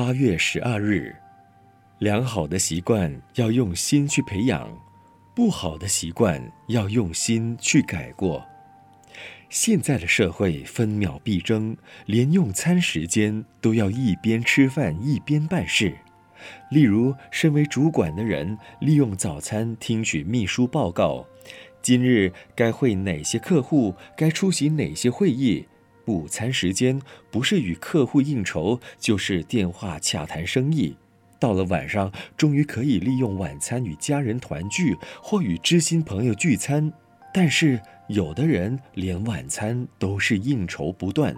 八月十二日，良好的习惯要用心去培养，不好的习惯要用心去改过。现在的社会分秒必争，连用餐时间都要一边吃饭一边办事。例如，身为主管的人利用早餐听取秘书报告，今日该会哪些客户，该出席哪些会议。午餐时间不是与客户应酬，就是电话洽谈生意。到了晚上，终于可以利用晚餐与家人团聚或与知心朋友聚餐。但是，有的人连晚餐都是应酬不断，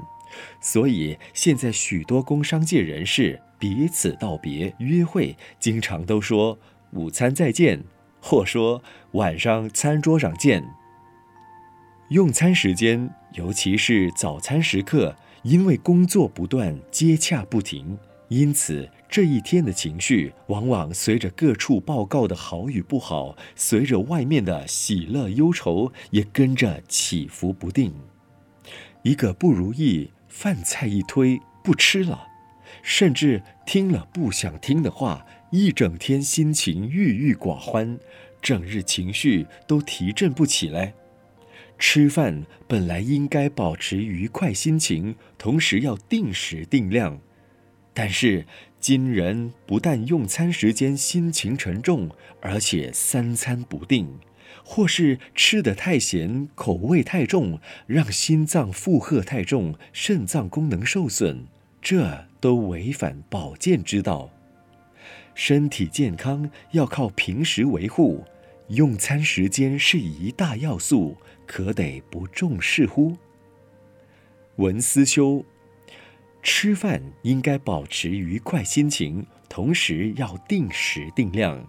所以现在许多工商界人士彼此道别约会，经常都说午餐再见，或说晚上餐桌上见。用餐时间，尤其是早餐时刻，因为工作不断，接洽不停，因此这一天的情绪往往随着各处报告的好与不好，随着外面的喜乐忧愁，也跟着起伏不定。一个不如意，饭菜一推不吃了，甚至听了不想听的话，一整天心情郁郁寡欢，整日情绪都提振不起来。吃饭本来应该保持愉快心情，同时要定时定量。但是今人不但用餐时间心情沉重，而且三餐不定，或是吃得太咸，口味太重，让心脏负荷太重，肾脏功能受损，这都违反保健之道。身体健康要靠平时维护。用餐时间是一大要素，可得不重视乎？文思修，吃饭应该保持愉快心情，同时要定时定量。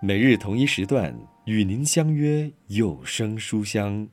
每日同一时段与您相约有声书香。